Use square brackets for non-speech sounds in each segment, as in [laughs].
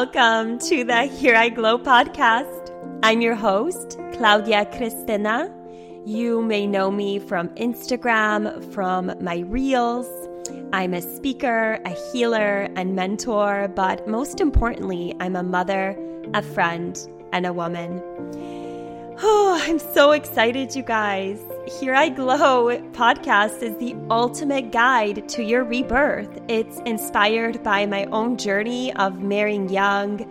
Welcome to the Here I Glow podcast. I'm your host, Klaudia Krystyna. You may know me from Instagram, from my reels. I'm a speaker, a healer, and mentor, but most importantly, I'm a mother, a friend, and a woman. Oh, [sighs] I'm so excited, you guys. Here I Glow podcast is the ultimate guide to your rebirth. It's inspired by my own journey of marrying young,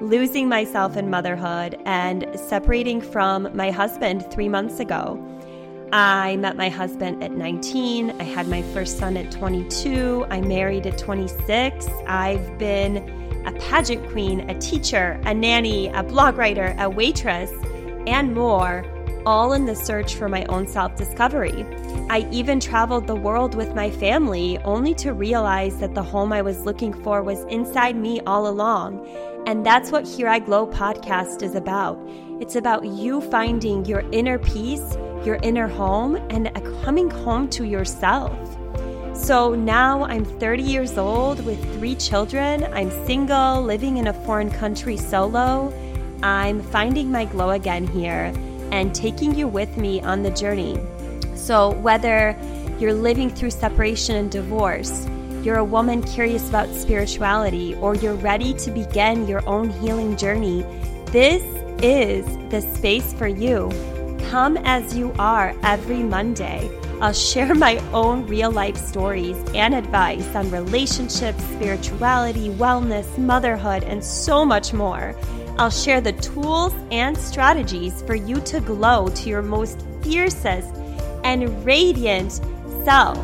losing myself in motherhood, and separating from my husband three months ago. I met my husband at 19. I had my first son at 22. I married at 26. I've been a pageant queen, a teacher, a nanny, a blog writer, a waitress and more, all in the search for my own self discovery. I even traveled the world with my family, only to realize that the home I was looking for was inside me all along. And that's what Here I Glow podcast is about. It's about you finding your inner peace, your inner home, and coming home to yourself. So now I'm 30 years old with three children. I'm single, living in a foreign country solo I'm finding my glow again here and taking you with me on the journey. So, whether you're living through separation and divorce, you're a woman curious about spirituality, or you're ready to begin your own healing journey, this is the space for you. Come as you are every Monday. I'll share [laughs] my own real life stories and advice on relationships, spirituality, wellness, motherhood, and so much more. I'll share the tools and strategies for you to glow to your most fiercest and radiant self.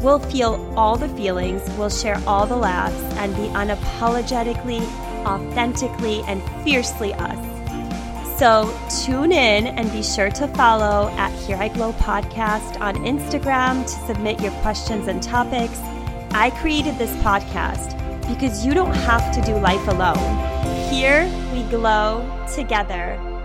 We'll feel all the feelings, we'll share all the laughs, and be unapologetically, authentically, and fiercely us. So tune in and be sure to follow at Here I Glow Podcast on Instagram to submit your questions and topics. I created this podcast because you don't have to do life alone. Here we glow together.